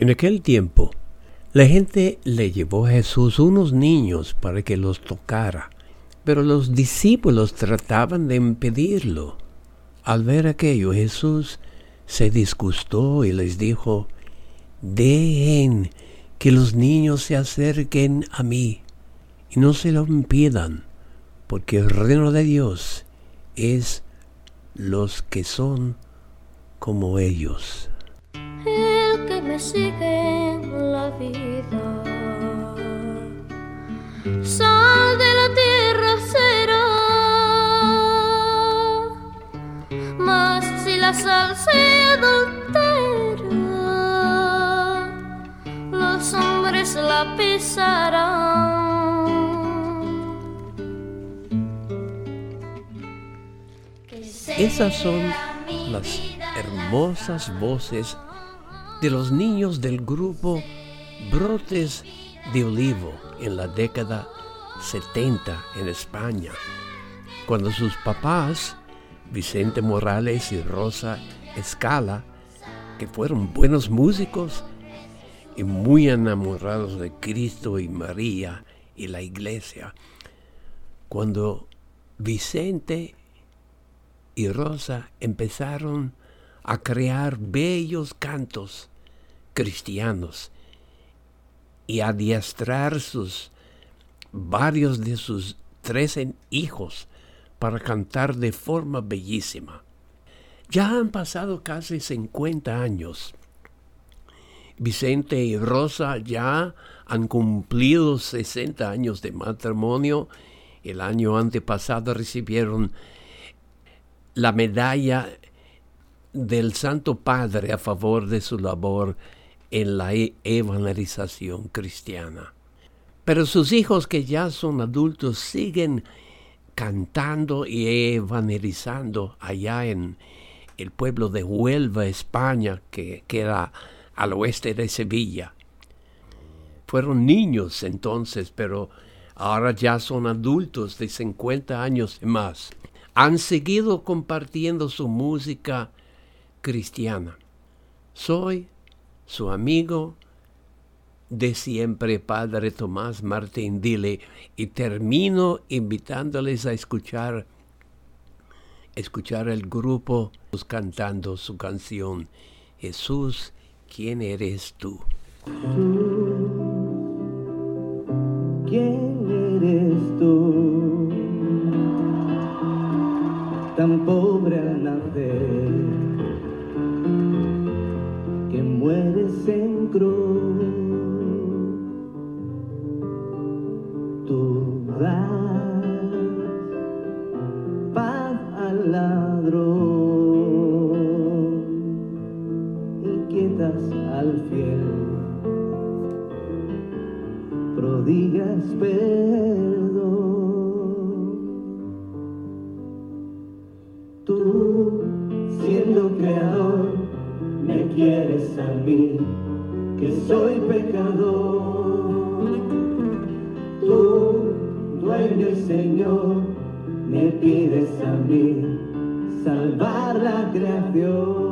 En aquel tiempo, la gente le llevó a Jesús unos niños para que los tocara, pero los discípulos trataban de impedirlo. Al ver aquello, Jesús se disgustó y les dijo, Dejen que los niños se acerquen a mí y no se lo impidan, porque el reino de Dios es los que son como ellos me sigue la vida. Sal de la tierra será, mas si la sal se adultera, los hombres la pisarán. Esas son las hermosas voces de los niños del grupo Brotes de Olivo en la década 70 en España, cuando sus papás, Vicente Morales y Rosa Escala, que fueron buenos músicos y muy enamorados de Cristo y María y la iglesia, cuando Vicente y Rosa empezaron crear bellos cantos cristianos y adiestrar sus varios de sus trece hijos para cantar de forma bellísima. Ya han pasado casi 50 años. Vicente y Rosa ya han cumplido 60 años de matrimonio. El año antepasado recibieron la medalla del Santo Padre a favor de su labor en la e-, evangelización cristiana. Pero sus hijos que ya son adultos siguen cantando y evangelizando allá en el pueblo de Huelva, España, que queda al oeste de Sevilla. Fueron niños entonces, pero ahora ya son adultos de 50 años y más. Han seguido compartiendo su música cristiana. Soy su amigo de siempre, Padre Tomás Martín Dile, y termino invitándoles a escuchar escuchar el grupo cantando su canción Jesús, ¿quién eres tú? ¿Quién eres tú? Siendo creador me quieres a mí, que soy pecador. Tú, dueño y Señor, me pides a mí salvar la creación.